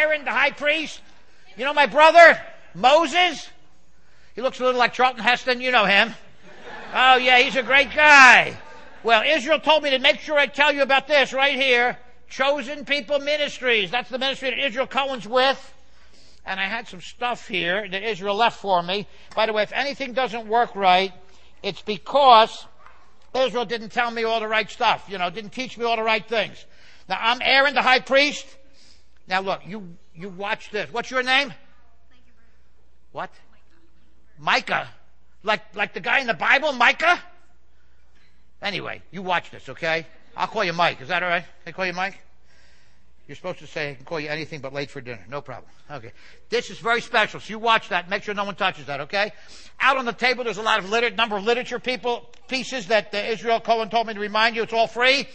Aaron, the high priest. You know my brother, Moses? He looks a little like Charlton Heston. You know him. Oh, yeah, he's a great guy. Well, Israel told me to make sure I tell you about this right here. Chosen People Ministries. That's the ministry that Israel Cohen's with. And I had some stuff here that Israel left for me. By the way, if anything doesn't work right, it's because Israel didn't tell me all the right stuff, you know, didn't teach me all the right things. Now, I'm Aaron, the high priest. Now, look, you, you watch this. What's your name? What? Micah. Like, like the guy in the Bible, Micah? Anyway, you watch this, okay? I'll call you Mike. Is that all right? Can I call you Mike? You're supposed to say I can call you anything but late for dinner. No problem. Okay. This is very special. So you watch that. Make sure no one touches that. Okay. Out on the table, there's a lot of liter- number of literature people pieces that uh, Israel Cohen told me to remind you. It's all free.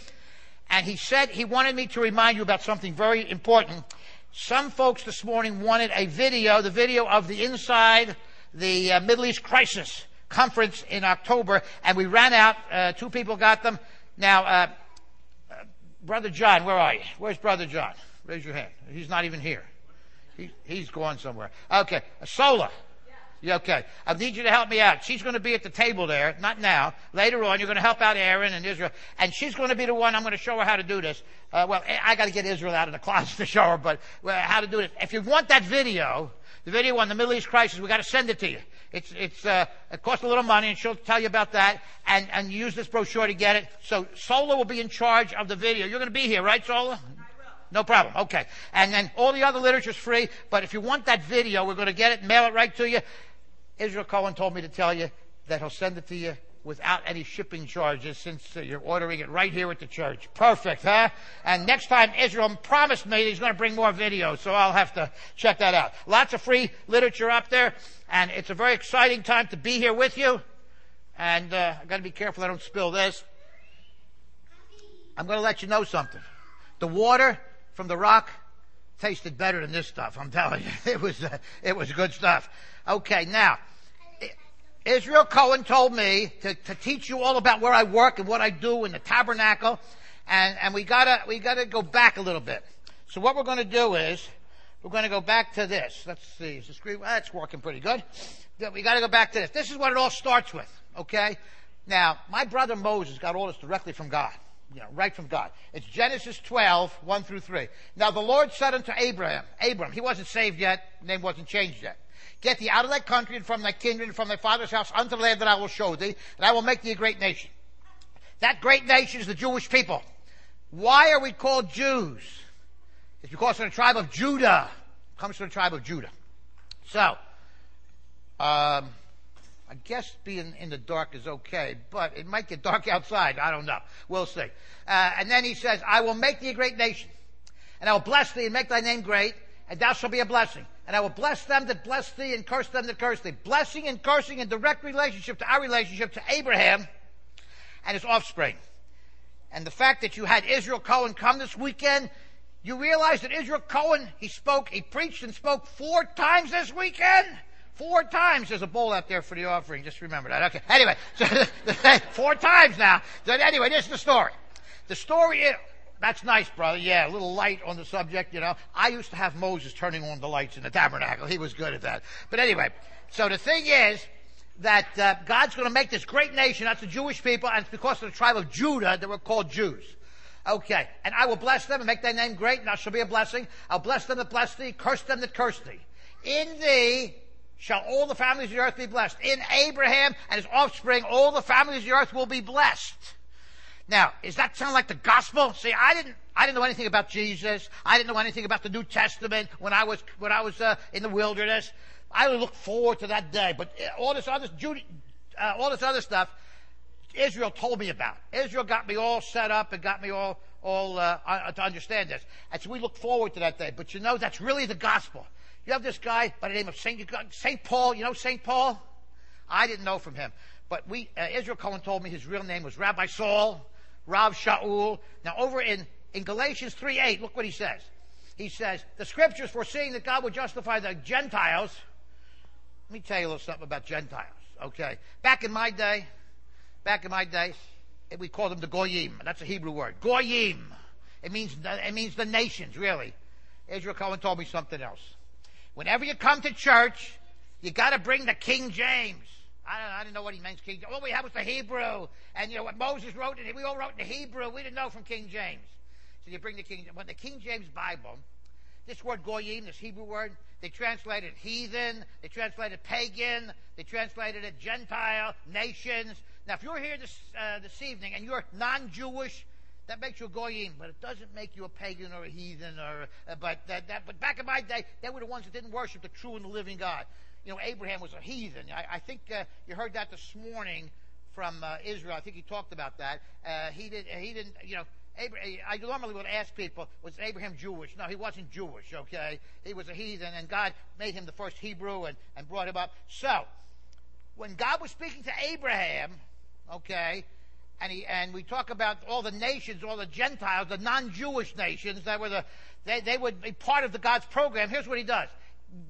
And he said he wanted me to remind you about something very important. Some folks this morning wanted a video, the video of the inside the uh, Middle East Crisis Conference in October, and we ran out. Uh, two people got them. Now, uh, Brother John, where are you? Where's Brother John? Raise your hand. He's not even here. He, he's going somewhere. Okay. Sola. Okay. I need you to help me out. She's going to be at the table there, not now. Later on, you're going to help out Aaron and Israel. And she's going to be the one, I'm going to show her how to do this. Uh, well, I got to get Israel out of the closet to show her, but well, how to do it. If you want that video, the video on the Middle East crisis, we got to send it to you. It's, it's, uh, it costs a little money, and she'll tell you about that. And, and use this brochure to get it. So Sola will be in charge of the video. You're going to be here, right, Sola? No problem. Okay. And then all the other literature is free. But if you want that video, we're going to get it, and mail it right to you. Israel Cohen told me to tell you that he'll send it to you without any shipping charges since uh, you're ordering it right here at the church. Perfect, huh? And next time Israel promised me he's going to bring more videos, so I'll have to check that out. Lots of free literature up there, and it's a very exciting time to be here with you. And uh, I've got to be careful I don't spill this. I'm going to let you know something. The water from the rock tasted better than this stuff. I'm telling you, it was uh, it was good stuff. Okay, now Israel Cohen told me to, to teach you all about where I work and what I do in the tabernacle. And, and we gotta, we gotta go back a little bit. So what we're gonna do is, we're gonna go back to this. Let's see, is the screen, that's working pretty good. We gotta go back to this. This is what it all starts with, okay? Now, my brother Moses got all this directly from God. You know, right from God. It's Genesis 12, 1 through 3. Now the Lord said unto Abraham, Abram, he wasn't saved yet, name wasn't changed yet. Get thee out of thy country and from thy kindred and from thy father's house unto the land that I will show thee, and I will make thee a great nation. That great nation is the Jewish people. Why are we called Jews? It's because of the tribe of Judah. It comes from the tribe of Judah. So, um, I guess being in the dark is okay, but it might get dark outside. I don't know. We'll see. Uh, and then he says, I will make thee a great nation, and I will bless thee and make thy name great, and thou shalt be a blessing and I will bless them that bless thee and curse them that curse thee. Blessing and cursing in direct relationship to our relationship to Abraham and his offspring. And the fact that you had Israel Cohen come this weekend, you realize that Israel Cohen, he spoke, he preached and spoke four times this weekend? Four times. There's a bowl out there for the offering. Just remember that. Okay. Anyway, so four times now. Anyway, this is the story. The story is, that's nice, brother. Yeah, a little light on the subject, you know. I used to have Moses turning on the lights in the tabernacle. He was good at that. But anyway, so the thing is that uh, God's going to make this great nation. That's the Jewish people, and it's because of the tribe of Judah that we're called Jews. Okay, and I will bless them and make thy name great, and thou shall be a blessing. I'll bless them that bless thee, curse them that curse thee. In thee shall all the families of the earth be blessed. In Abraham and his offspring, all the families of the earth will be blessed. Now, does that sound like the gospel? See, I didn't, I didn't know anything about Jesus. I didn't know anything about the New Testament when I was, when I was uh, in the wilderness. I look forward to that day. But uh, all this other, Judy, uh, all this other stuff, Israel told me about. Israel got me all set up and got me all, all uh, to understand this. And so we look forward to that day. But you know, that's really the gospel. You have this guy by the name of Saint, Saint Paul. You know Saint Paul? I didn't know from him. But we, uh, Israel Cohen told me his real name was Rabbi Saul. Rav Shaul. Now over in, in Galatians 3 8, look what he says. He says, the scriptures foreseeing that God would justify the Gentiles. Let me tell you a little something about Gentiles. Okay. Back in my day, back in my day, we called them the Goyim. That's a Hebrew word. Goyim. It means, it means the nations, really. Israel Cohen told me something else. Whenever you come to church, you got to bring the King James. I don't, I didn't know what he meant, King James. All we had was the Hebrew. And, you know, what Moses wrote, we all wrote in the Hebrew. We didn't know from King James. So you bring the King James. When the King James Bible, this word goyim, this Hebrew word, they translated heathen, they translated pagan, they translated it Gentile, nations. Now, if you're here this, uh, this evening and you're non-Jewish, that makes you a goyim, but it doesn't make you a pagan or a heathen. Or uh, but that, that, but back in my day, they were the ones that didn't worship the true and the living God. You know, Abraham was a heathen. I, I think uh, you heard that this morning from uh, Israel. I think he talked about that. Uh, he did. He didn't. You know. Abraham, I normally would ask people, was Abraham Jewish? No, he wasn't Jewish, okay? He was a heathen, and God made him the first Hebrew and, and brought him up. So, when God was speaking to Abraham, okay, and he and we talk about all the nations, all the Gentiles, the non-Jewish nations that were the they, they would be part of the God's program. Here's what he does.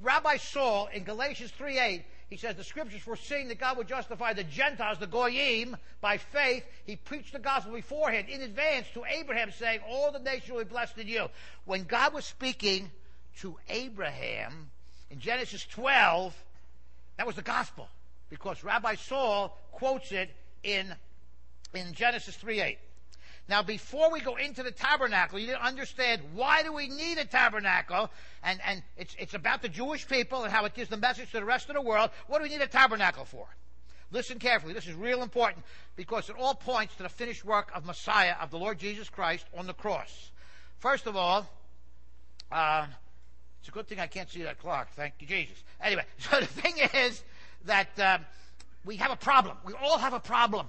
Rabbi Saul in Galatians 3:8, he says the scriptures foreseeing that God would justify the Gentiles, the goyim, by faith. He preached the gospel beforehand in advance to Abraham, saying, "All the nations will be blessed in you." When God was speaking to Abraham in Genesis 12, that was the gospel because Rabbi Saul quotes it in in Genesis 3 8. Now, before we go into the tabernacle, you need to understand why do we need a tabernacle? And, and it's, it's about the Jewish people and how it gives the message to the rest of the world. What do we need a tabernacle for? Listen carefully. This is real important because it all points to the finished work of Messiah, of the Lord Jesus Christ on the cross. First of all, uh, it's a good thing I can't see that clock. Thank you, Jesus. Anyway, so the thing is that um, we have a problem. We all have a problem.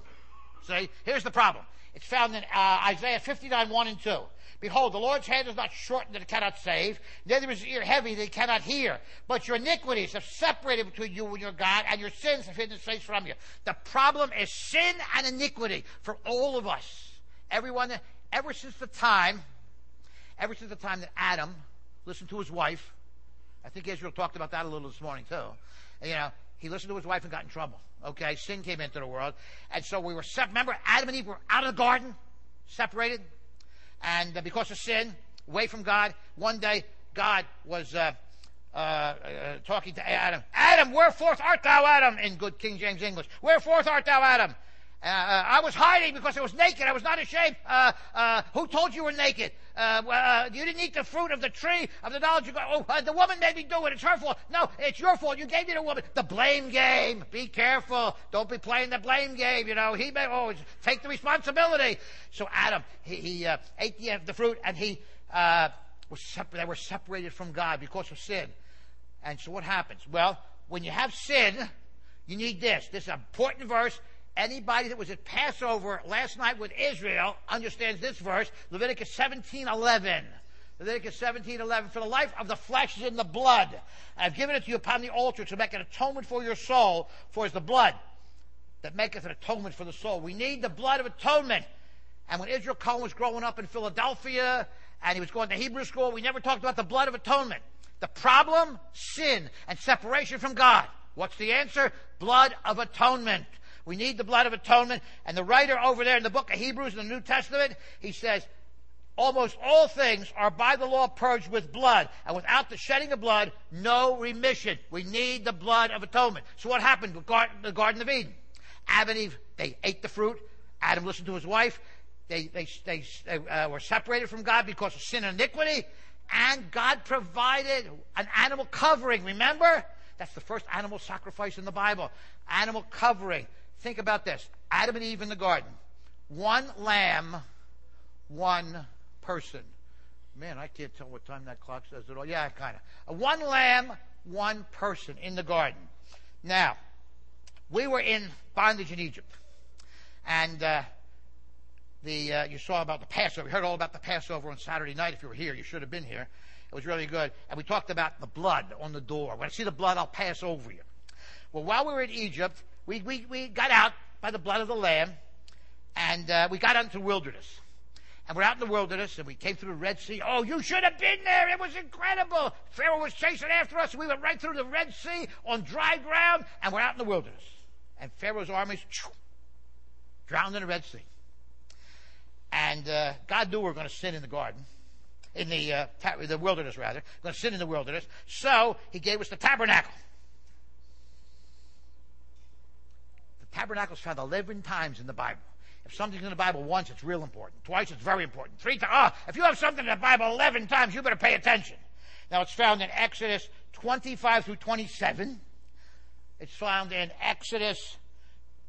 See, here's the problem. It's found in uh, Isaiah 59, 1 and 2. Behold, the Lord's hand is not shortened that it cannot save, neither is his ear heavy that it cannot hear. But your iniquities have separated between you and your God, and your sins have hidden his face from you. The problem is sin and iniquity for all of us. Everyone, ever since the time, ever since the time that Adam listened to his wife, I think Israel talked about that a little this morning too. You know, he listened to his wife and got in trouble. Okay, sin came into the world, and so we were separated. Remember, Adam and Eve were out of the garden, separated, and uh, because of sin, away from God. One day, God was uh, uh, uh talking to Adam. Adam, wherefore art thou, Adam? In good King James English, wherefore art thou, Adam? Uh, uh, I was hiding because I was naked. I was not ashamed. Uh, uh, who told you were naked? Uh, uh, you didn't eat the fruit of the tree of the knowledge of God. Oh, the woman made me do it. It's her fault. No, it's your fault. You gave me the woman. The blame game. Be careful. Don't be playing the blame game. You know, he may always take the responsibility. So Adam, he, he ate the, the, fruit and he was separated. They were separated from God because of sin. And so what happens? Well, when you have sin, you need this. This is an important verse. Anybody that was at Passover last night with Israel understands this verse, Leviticus 17:11. Leviticus 17:11. For the life of the flesh is in the blood. I've given it to you upon the altar to make an atonement for your soul, for it's the blood that maketh an atonement for the soul. We need the blood of atonement. And when Israel Cohen was growing up in Philadelphia and he was going to Hebrew school, we never talked about the blood of atonement. The problem? Sin and separation from God. What's the answer? Blood of atonement. We need the blood of atonement. And the writer over there in the book of Hebrews in the New Testament, he says, almost all things are by the law purged with blood. And without the shedding of blood, no remission. We need the blood of atonement. So what happened with the Garden of Eden? Adam and Eve, they ate the fruit. Adam listened to his wife. They, they, they, they uh, were separated from God because of sin and iniquity. And God provided an animal covering. Remember? That's the first animal sacrifice in the Bible. Animal covering. Think about this Adam and Eve in the garden. One lamb, one person. Man, I can't tell what time that clock says at all. Yeah, kind of. One lamb, one person in the garden. Now, we were in bondage in Egypt. And uh, the uh, you saw about the Passover. You heard all about the Passover on Saturday night. If you were here, you should have been here. It was really good. And we talked about the blood on the door. When I see the blood, I'll pass over you. Well, while we were in Egypt, we, we, we got out by the blood of the Lamb, and uh, we got out into the wilderness. And we're out in the wilderness, and we came through the Red Sea. Oh, you should have been there. It was incredible. Pharaoh was chasing after us. And we went right through the Red Sea on dry ground, and we're out in the wilderness. And Pharaoh's armies choo, drowned in the Red Sea. And uh, God knew we were going to sin in the garden. in the, uh, ta- the wilderness rather. Going to sin in the wilderness. So he gave us the tabernacle. Tabernacle is found 11 times in the Bible. If something's in the Bible once, it's real important. Twice, it's very important. Three times, oh, if you have something in the Bible 11 times, you better pay attention. Now, it's found in Exodus 25 through 27. It's found in Exodus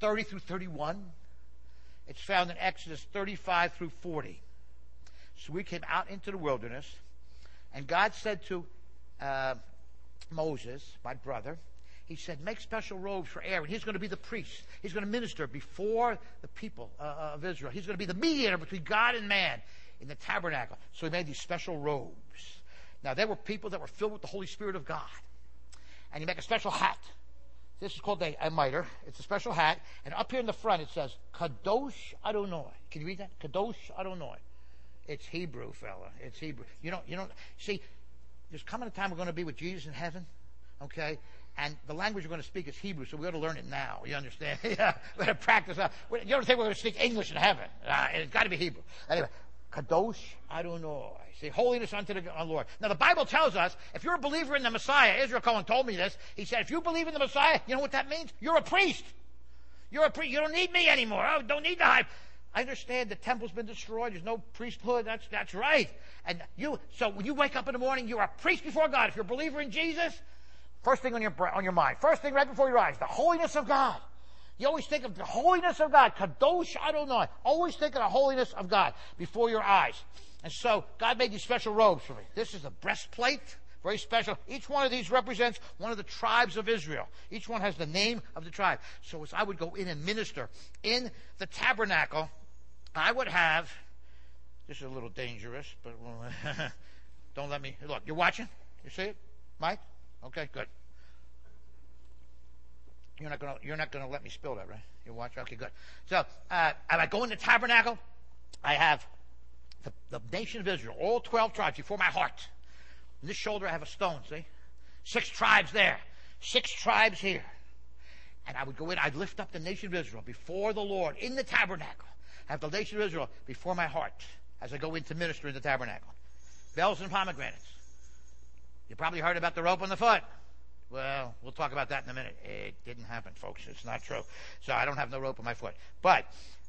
30 through 31. It's found in Exodus 35 through 40. So we came out into the wilderness, and God said to uh, Moses, my brother, he said, make special robes for Aaron. He's going to be the priest. He's going to minister before the people uh, uh, of Israel. He's going to be the mediator between God and man in the tabernacle. So he made these special robes. Now, there were people that were filled with the Holy Spirit of God. And he made a special hat. This is called a, a mitre. It's a special hat. And up here in the front it says, Kadosh Adonai. Can you read that? Kadosh Adonai. It's Hebrew, fella. It's Hebrew. You don't, you don't, see, there's coming a time we're going to be with Jesus in heaven, okay? And the language we're going to speak is Hebrew, so we ought to learn it now. You understand? yeah, we got to practice. Uh, you don't think we're going to speak English in heaven. Uh, it's got to be Hebrew. Anyway, Kadosh Adonai. See, holiness unto the Lord. Now, the Bible tells us if you're a believer in the Messiah, Israel Cohen told me this. He said, if you believe in the Messiah, you know what that means? You're a priest. You're a priest. You don't need me anymore. Oh, don't need the high. I understand the temple's been destroyed. There's no priesthood. That's that's right. And you, so when you wake up in the morning, you're a priest before God. If you're a believer in Jesus, first thing on your on your mind, first thing right before your eyes, the holiness of God. You always think of the holiness of God. Kadosh Adonai. Always think of the holiness of God before your eyes. And so God made these special robes for me. This is a breastplate, very special. Each one of these represents one of the tribes of Israel. Each one has the name of the tribe. So as I would go in and minister in the tabernacle, I would have. This is a little dangerous, but don't let me look. You're watching. You see it, Mike? Okay, good. You're not gonna you're not gonna let me spill that, right? You watch. Okay, good. So uh, I go in the tabernacle. I have the, the nation of Israel, all 12 tribes before my heart. On this shoulder I have a stone, see? Six tribes there. Six tribes here. And I would go in, I'd lift up the nation of Israel before the Lord in the tabernacle. I have the nation of Israel before my heart as I go in to minister in the tabernacle. Bells and pomegranates. You probably heard about the rope on the foot. Well, we'll talk about that in a minute. It didn't happen, folks. It's not true. So I don't have no rope on my foot. But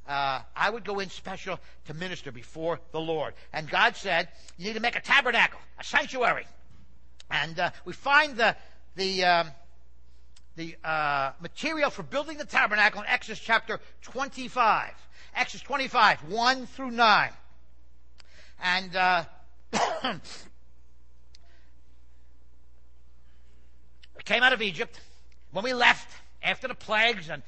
uh, I would go in special to minister before the Lord. And God said, you need to make a tabernacle, a sanctuary. And uh, we find the the um, the uh, material for building the tabernacle in Exodus chapter 25. Exodus 25, 1 through 9. And we came out of Egypt. When we left, after the plagues and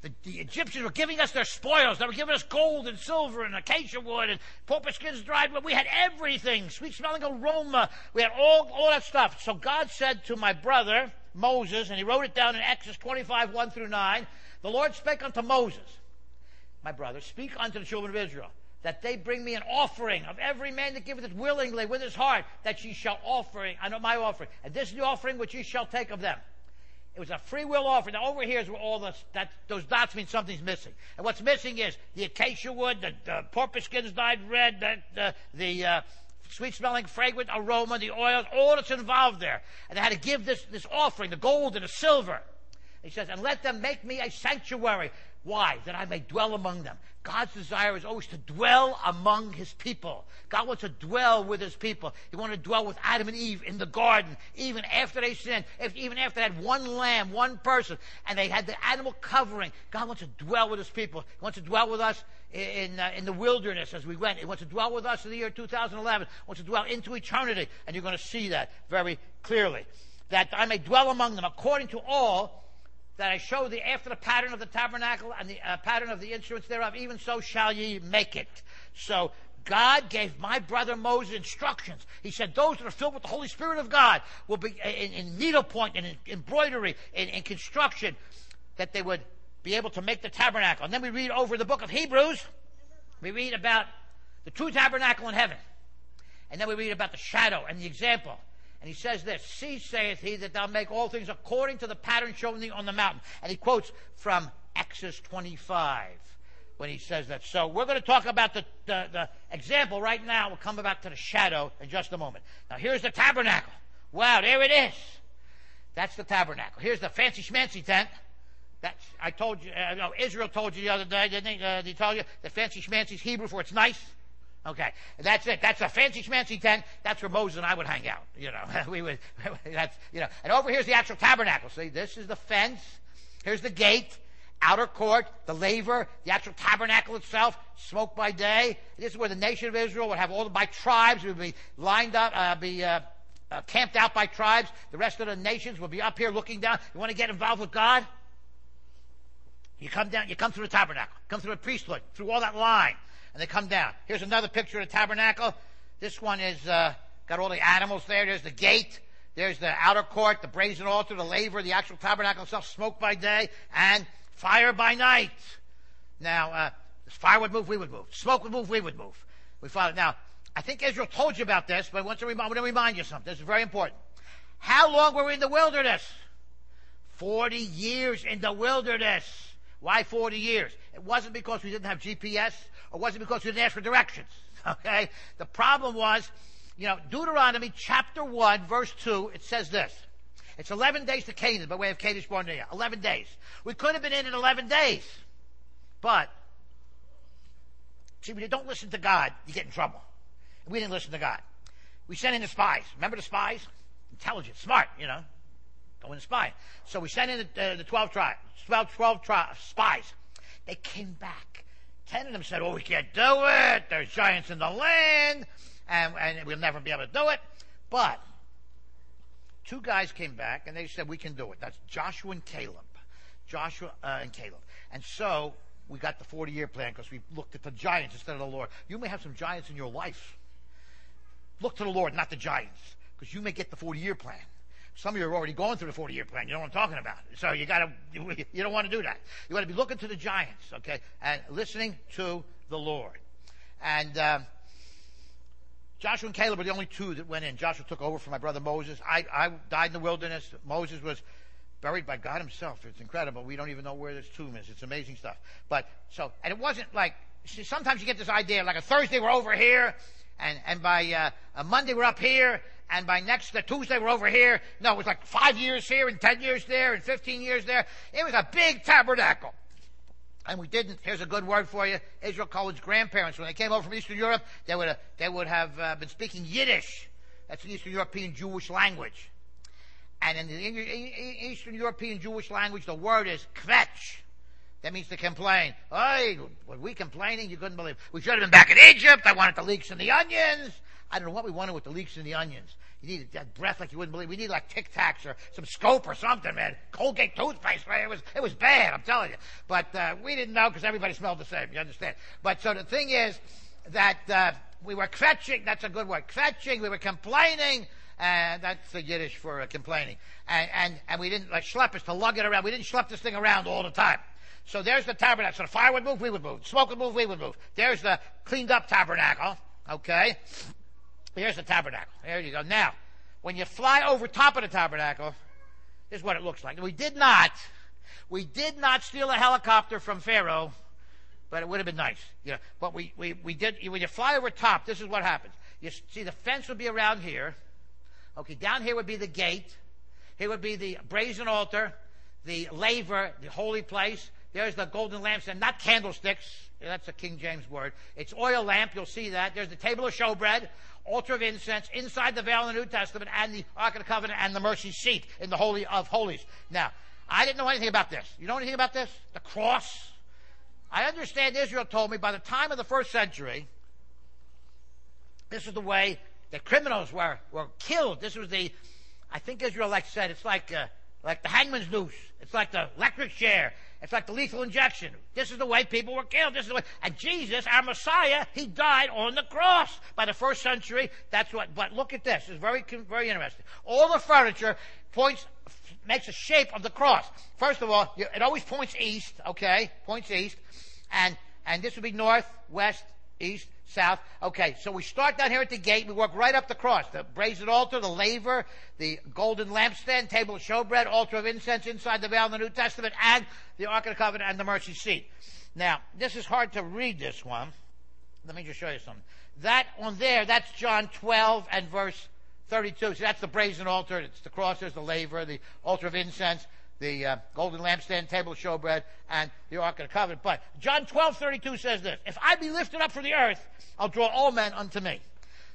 the, the, Egyptians were giving us their spoils. They were giving us gold and silver and acacia wood and porpoise skins dried. But we had everything, sweet smelling aroma. We had all, all that stuff. So God said to my brother Moses, and he wrote it down in Exodus 25, 1 through 9. The Lord spake unto Moses, my brother, speak unto the children of Israel, that they bring me an offering of every man that giveth it willingly with his heart, that ye shall offer, I know my offering. And this is the offering which ye shall take of them. It was a free will offering. Now over here is where all the, that, those dots mean something's missing. And what's missing is the acacia wood, the, the porpoise skins dyed red, the, the, the uh, sweet smelling, fragrant aroma, the oils, all that's involved there. And they had to give this, this offering, the gold and the silver. He says, and let them make me a sanctuary. Why? That I may dwell among them. God's desire is always to dwell among his people. God wants to dwell with his people. He wanted to dwell with Adam and Eve in the garden, even after they sinned, if, even after had one lamb, one person, and they had the animal covering. God wants to dwell with his people. He wants to dwell with us in, uh, in the wilderness as we went. He wants to dwell with us in the year 2011. He wants to dwell into eternity. And you're going to see that very clearly. That I may dwell among them according to all that I show thee after the pattern of the tabernacle and the uh, pattern of the instruments thereof, even so shall ye make it. So God gave my brother Moses instructions. He said, Those that are filled with the Holy Spirit of God will be in, in needlepoint and in embroidery and in, in construction, that they would be able to make the tabernacle. And then we read over the book of Hebrews, we read about the true tabernacle in heaven. And then we read about the shadow and the example. And he says this, See, saith he, that thou make all things according to the pattern shown thee on the mountain. And he quotes from Exodus 25. when he says that. So we're going to talk about the, the, the example right now. We'll come back to the shadow in just a moment. Now here's the tabernacle. Wow, there it is. That's the tabernacle. Here's the fancy schmancy tent. That's, I told you, uh, no, Israel told you the other day, didn't he? Uh, he told you the fancy schmancy is Hebrew for it's nice. Okay, that's it. That's a fancy schmancy tent. That's where Moses and I would hang out. You know, we would. That's you know. And over here's the actual tabernacle. See, this is the fence. Here's the gate, outer court, the laver, the actual tabernacle itself. Smoke by day. This is where the nation of Israel would have all the by tribes. Would be lined up, uh, be uh, uh, camped out by tribes. The rest of the nations would be up here looking down. You want to get involved with God? You come down. You come through the tabernacle. Come through the priesthood. Through all that line and they come down. Here's another picture of the tabernacle. This one is uh, got all the animals there. There's the gate. There's the outer court, the brazen altar, the laver, the actual tabernacle itself, smoke by day and fire by night. Now, uh, fire would move, we would move. Smoke would move, we would move. We follow. Now, I think Israel told you about this, but I want to remind, want to remind you something. This is very important. How long were we in the wilderness? 40 years in the wilderness. Why 40 years? It wasn't because we didn't have GPS it because we didn't ask for directions? Okay? The problem was, you know, Deuteronomy chapter 1, verse 2, it says this. It's 11 days to Canaan by way of Kadesh Barnea. 11 days. We could have been in in 11 days. But, see, when you don't listen to God, you get in trouble. we didn't listen to God. We sent in the spies. Remember the spies? Intelligent, smart, you know. Go in the spy. So we sent in the, uh, the 12 tribes, 12, 12 tri- spies. They came back Ten of them said, "Oh, we can't do it. There's giants in the land, and, and we'll never be able to do it." But two guys came back and they said, "We can do it." That's Joshua and Caleb. Joshua uh, and Caleb. And so we got the 40-year plan because we looked at the giants instead of the Lord. You may have some giants in your life. Look to the Lord, not the giants, because you may get the 40-year plan. Some of you are already going through the 40 year plan. You know what I'm talking about. So you gotta, you don't want to do that. You want to be looking to the giants, okay, and listening to the Lord. And, um, Joshua and Caleb were the only two that went in. Joshua took over for my brother Moses. I, I died in the wilderness. Moses was buried by God himself. It's incredible. We don't even know where this tomb is. It's amazing stuff. But so, and it wasn't like, sometimes you get this idea, like a Thursday we're over here, and, and by uh, a Monday we're up here, and by next uh, Tuesday we're over here. No, it was like five years here and ten years there and fifteen years there. It was a big tabernacle. And we didn't. Here's a good word for you. Israel Cohen's grandparents, when they came over from Eastern Europe, they would have, they would have uh, been speaking Yiddish. That's the Eastern European Jewish language. And in the Eastern European Jewish language, the word is kvetch. That means to complain. Hey, were we complaining? You couldn't believe. We should have been back in Egypt. I wanted the leeks and the onions. I don't know what we wanted with the leeks and the onions. You needed that breath like you wouldn't believe. We needed like Tic Tacs or some Scope or something, man. Colgate toothpaste, man. It was, it was bad, I'm telling you. But, uh, we didn't know because everybody smelled the same, you understand? But so the thing is that, uh, we were kvetching, that's a good word, kvetching, we were complaining, and that's the Yiddish for uh, complaining. And, and, and we didn't like schleppers to lug it around. We didn't schlep this thing around all the time. So there's the tabernacle. So the fire would move, we would move. Smoke would move, we would move. There's the cleaned up tabernacle. Okay. Here's the tabernacle. There you go. Now, when you fly over top of the tabernacle, this is what it looks like. We did not, we did not steal a helicopter from Pharaoh, but it would have been nice. You know, but we, we, we did, when you fly over top, this is what happens. You see the fence would be around here. Okay, down here would be the gate. Here would be the brazen altar, the laver, the holy place. There's the golden lampstand, not candlesticks. That's a King James word. It's oil lamp. You'll see that. There's the table of showbread altar of incense inside the veil in the New Testament and the Ark of the Covenant and the mercy seat in the Holy of Holies. Now, I didn't know anything about this. You know anything about this? The cross? I understand Israel told me by the time of the first century, this is the way that criminals were, were killed. This was the, I think Israel like said, it's like, uh, like the hangman's noose. It's like the electric chair. It's like the lethal injection. This is the way people were killed. This is the way. And Jesus, our Messiah, he died on the cross. By the first century, that's what. But look at this. It's very, very interesting. All the furniture points, makes a shape of the cross. First of all, it always points east. Okay, points east, and and this would be north, west, east, south. Okay, so we start down here at the gate. We walk right up the cross. The brazen altar, the laver, the golden lampstand, table of showbread, altar of incense inside the veil in the New Testament, and the Ark of the Covenant and the mercy seat. Now, this is hard to read this one. Let me just show you something. That on there, that's John 12 and verse 32. So that's the brazen altar. It's the cross, there's the laver, the altar of incense, the uh, golden lampstand, table showbread, and the Ark of the Covenant. But John 12, 32 says this, If I be lifted up from the earth, I'll draw all men unto me.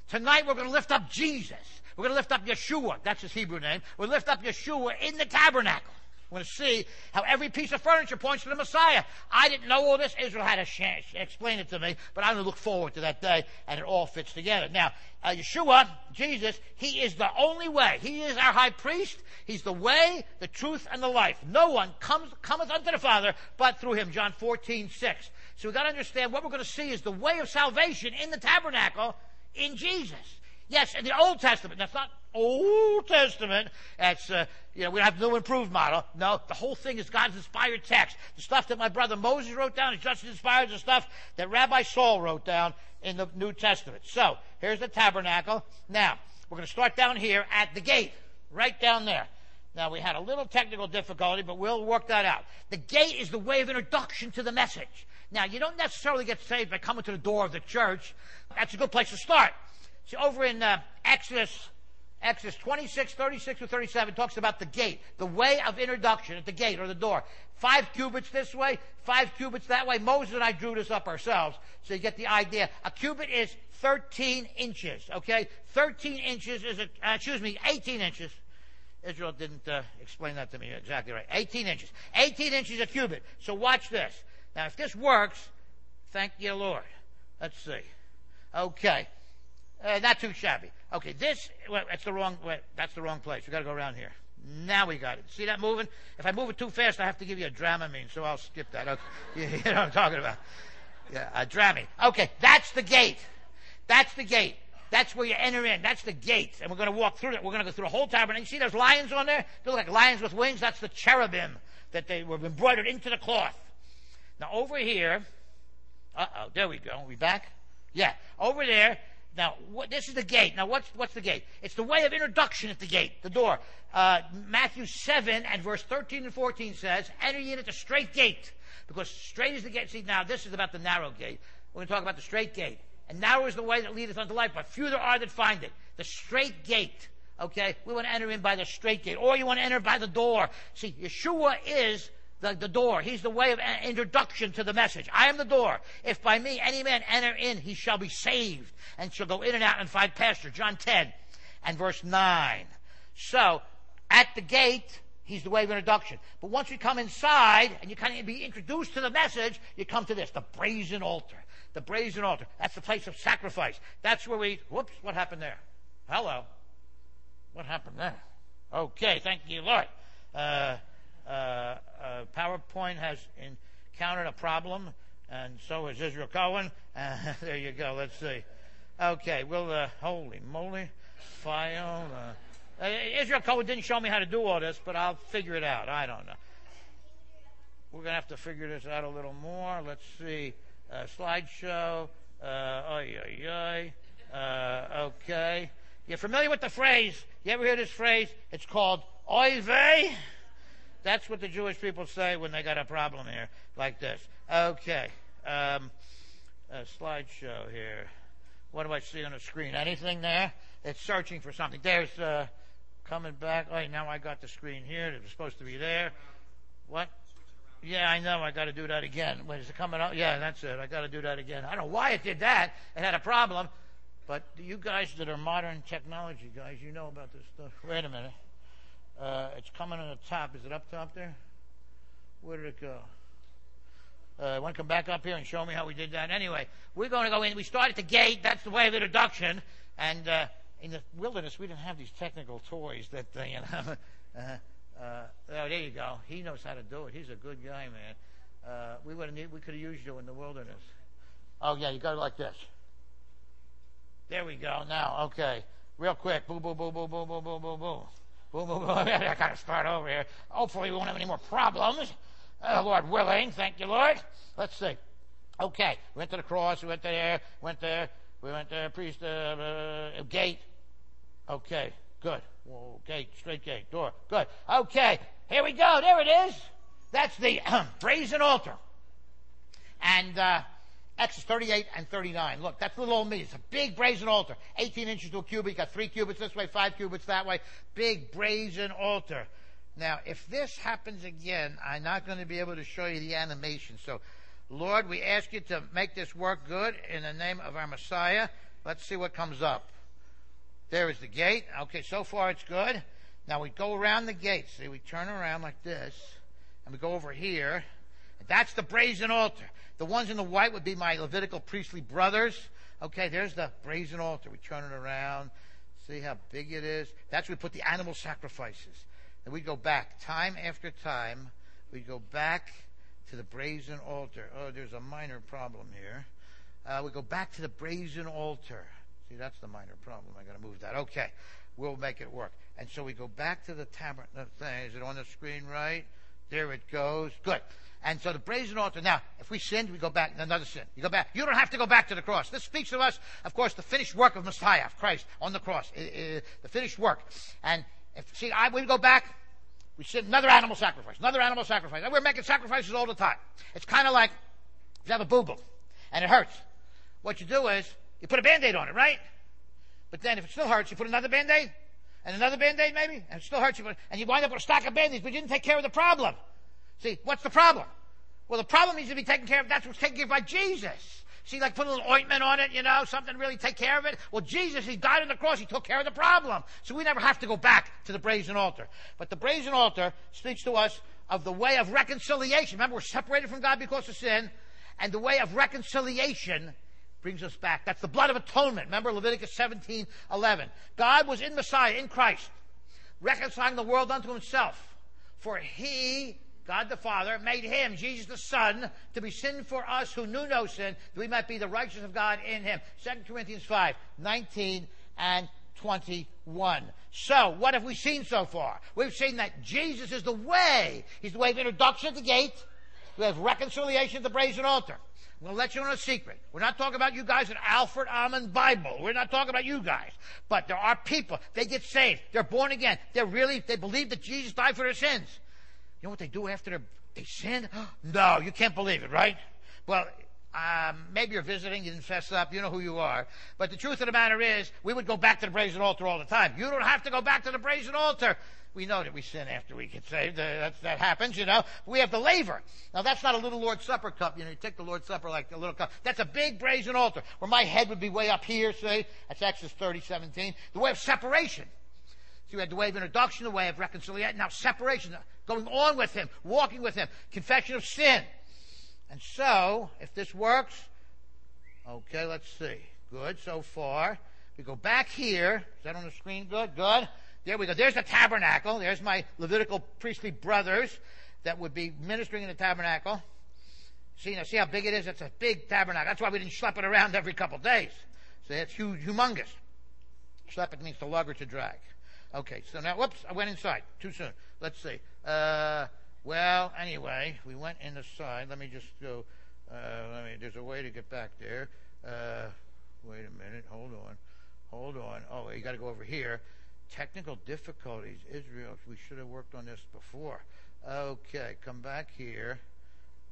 Tonight we're going to lift up Jesus. We're going to lift up Yeshua. That's his Hebrew name. We'll lift up Yeshua in the tabernacle. We're going to see how every piece of furniture points to the Messiah. I didn't know all this. Israel had to explain it to me, but I'm going to look forward to that day, and it all fits together. Now, uh, Yeshua, Jesus, He is the only way. He is our high priest. He's the way, the truth, and the life. No one comes cometh unto the Father but through Him. John 14, 6. So we've got to understand what we're going to see is the way of salvation in the tabernacle in Jesus. Yes, in the Old Testament. That's not Old Testament. That's, uh, you know, we have no improved model. No, the whole thing is God's inspired text. The stuff that my brother Moses wrote down is just as inspired as the stuff that Rabbi Saul wrote down in the New Testament. So, here's the tabernacle. Now, we're going to start down here at the gate, right down there. Now, we had a little technical difficulty, but we'll work that out. The gate is the way of introduction to the message. Now, you don't necessarily get saved by coming to the door of the church. That's a good place to start. See, over in uh, Exodus Exodus 26, 36 to 37 talks about the gate, the way of introduction at the gate or the door. Five cubits this way, five cubits that way. Moses and I drew this up ourselves, so you get the idea. A cubit is 13 inches, okay? 13 inches is a, uh, excuse me, 18 inches. Israel didn't uh, explain that to me exactly right. 18 inches. 18 inches a cubit. So watch this. Now, if this works, thank you, Lord. Let's see. Okay. Uh, not too shabby. Okay, this, well, that's the wrong, well, that's the wrong place. we got to go around here. Now we got it. See that moving? If I move it too fast, I have to give you a Dramamine, so I'll skip that. Okay. You know what I'm talking about. Yeah, a Dramamine. Okay, that's the gate. That's the gate. That's where you enter in. That's the gate. And we're going to walk through it. We're going to go through the whole tabernacle. You see those lions on there? They look like lions with wings. That's the cherubim that they were embroidered into the cloth. Now over here, uh-oh, there we go. Are we back? Yeah. Over there, now, what, this is the gate. Now, what's, what's the gate? It's the way of introduction at the gate, the door. Uh, Matthew 7 and verse 13 and 14 says, Enter ye in at the straight gate, because straight is the gate. See, now this is about the narrow gate. We're going to talk about the straight gate. And narrow is the way that leadeth unto life, but few there are that find it. The straight gate. Okay? We want to enter in by the straight gate. Or you want to enter by the door. See, Yeshua is the, the door. He's the way of introduction to the message. I am the door. If by me any man enter in, he shall be saved and shall go in and out and find pasture. John 10 and verse 9. So, at the gate, he's the way of introduction. But once you come inside and you kind of be introduced to the message, you come to this, the brazen altar. The brazen altar. That's the place of sacrifice. That's where we, whoops, what happened there? Hello. What happened there? Okay, thank you, Lord. Uh, uh, uh, PowerPoint has encountered a problem, and so has Israel Cohen. There you go. Let's see. Okay, well, holy moly, file. Uh, Israel Cohen didn't show me how to do all this, but I'll figure it out. I don't know. We're going to have to figure this out a little more. Let's see. Uh, slideshow. Uh, oy, oy, oy. Uh, okay. You're familiar with the phrase? You ever hear this phrase? It's called oy vey. That's what the Jewish people say when they got a problem here, like this. Okay. Um, a slideshow here. What do I see on the screen? Anything there? It's searching for something. There's uh, coming back. Oh, now I got the screen here. It was supposed to be there. What? Yeah, I know. I got to do that again. Is it coming up? Yeah, that's it. I got to do that again. I don't know why it did that. It had a problem. But you guys that are modern technology guys, you know about this stuff. Wait a minute. Uh, it's coming on the top. Is it up top there? Where did it go? Uh, want to come back up here and show me how we did that? Anyway, we're going to go in. We start at the gate. That's the way of introduction. And uh, in the wilderness, we didn't have these technical toys that, uh, you know. uh, uh, oh, there you go. He knows how to do it. He's a good guy, man. Uh, we would have we could have used you in the wilderness. Oh yeah, you got it like this. There we go. Now, okay, real quick. Boom, boom, boom, boom, boom, boom, boom, boom, boom. Boom, boom, boom. I got to start over here. Hopefully, we won't have any more problems. Uh, Lord willing. Thank you, Lord. Let's see. Okay. We went to the cross. We went there. Went there. We went to priest uh, uh, gate. Okay. Good. Whoa, gate. Straight gate. Door. Good. Okay. Here we go. There it is. That's the brazen altar. And uh, Exodus 38 and 39. Look, that's a little old me. It's a big brazen altar. 18 inches to a cubit. You got three cubits this way, five cubits that way. Big brazen altar. Now, if this happens again, I'm not going to be able to show you the animation. So, Lord, we ask you to make this work good in the name of our Messiah. Let's see what comes up. There is the gate. Okay, so far it's good. Now we go around the gate. See, we turn around like this, and we go over here. That's the brazen altar. The ones in the white would be my Levitical priestly brothers. Okay, there's the brazen altar. We turn it around. See how big it is? That's where we put the animal sacrifices. And we go back time after time. We go back to the brazen altar. Oh, there's a minor problem here. Uh, we go back to the brazen altar. See, that's the minor problem. I got to move that. Okay, we'll make it work. And so we go back to the tabernacle thing. Is it on the screen right? There it goes. Good. And so the brazen altar. Now, if we sinned, we go back. to Another sin. You go back. You don't have to go back to the cross. This speaks of us, of course, the finished work of Messiah, of Christ, on the cross. the finished work. And if, see, I, we go back, we sin another animal sacrifice, another animal sacrifice. And we're making sacrifices all the time. It's kind of like if you have a boo-boo and it hurts. What you do is you put a band-aid on it, right? But then if it still hurts, you put another band-aid and another band-aid maybe, and it still hurts you, and you wind up with a stack of band-aids, but you didn't take care of the problem. See, what's the problem? Well, the problem needs to be taken care of. That's what's taken care of by Jesus. See, like put a little ointment on it, you know, something really take care of it. Well, Jesus, He died on the cross. He took care of the problem. So we never have to go back to the brazen altar. But the brazen altar speaks to us of the way of reconciliation. Remember, we're separated from God because of sin. And the way of reconciliation brings us back. That's the blood of atonement. Remember Leviticus 17, 11. God was in Messiah, in Christ, reconciling the world unto himself. For he God the Father made him, Jesus the Son, to be sin for us who knew no sin, that we might be the righteousness of God in him. 2 Corinthians 5, 19 and 21. So, what have we seen so far? We've seen that Jesus is the way. He's the way of introduction at the gate. We have reconciliation at the brazen altar. I'm going to let you know a secret. We're not talking about you guys at Alfred Almond Bible. We're not talking about you guys. But there are people. They get saved. They're born again. They're really, they believe that Jesus died for their sins. You know what they do after they sin? no, you can't believe it, right? Well, um, maybe you're visiting, you didn't fess up, you know who you are. But the truth of the matter is, we would go back to the brazen altar all the time. You don't have to go back to the brazen altar. We know that we sin after we get saved. Uh, that happens, you know. We have the laver. Now, that's not a little Lord's Supper cup. You know, you take the Lord's Supper like a little cup. That's a big brazen altar where my head would be way up here, see? That's Exodus 30, 17. The way of separation. So you had the way of introduction, the way of reconciliation, now separation, going on with him, walking with him, confession of sin. And so, if this works, okay, let's see. Good so far. We go back here. Is that on the screen? Good, good. There we go. There's the tabernacle. There's my Levitical priestly brothers that would be ministering in the tabernacle. See, now, see how big it is? It's a big tabernacle. That's why we didn't schlep it around every couple of days. So it's huge, humongous. Schlep it means to lug or to drag. Okay, so now, whoops, I went inside too soon. Let's see. Uh, well, anyway, we went in the side. Let me just go. Uh, let me. There's a way to get back there. Uh, wait a minute. Hold on. Hold on. Oh, you got to go over here. Technical difficulties. Israel. We should have worked on this before. Okay, come back here.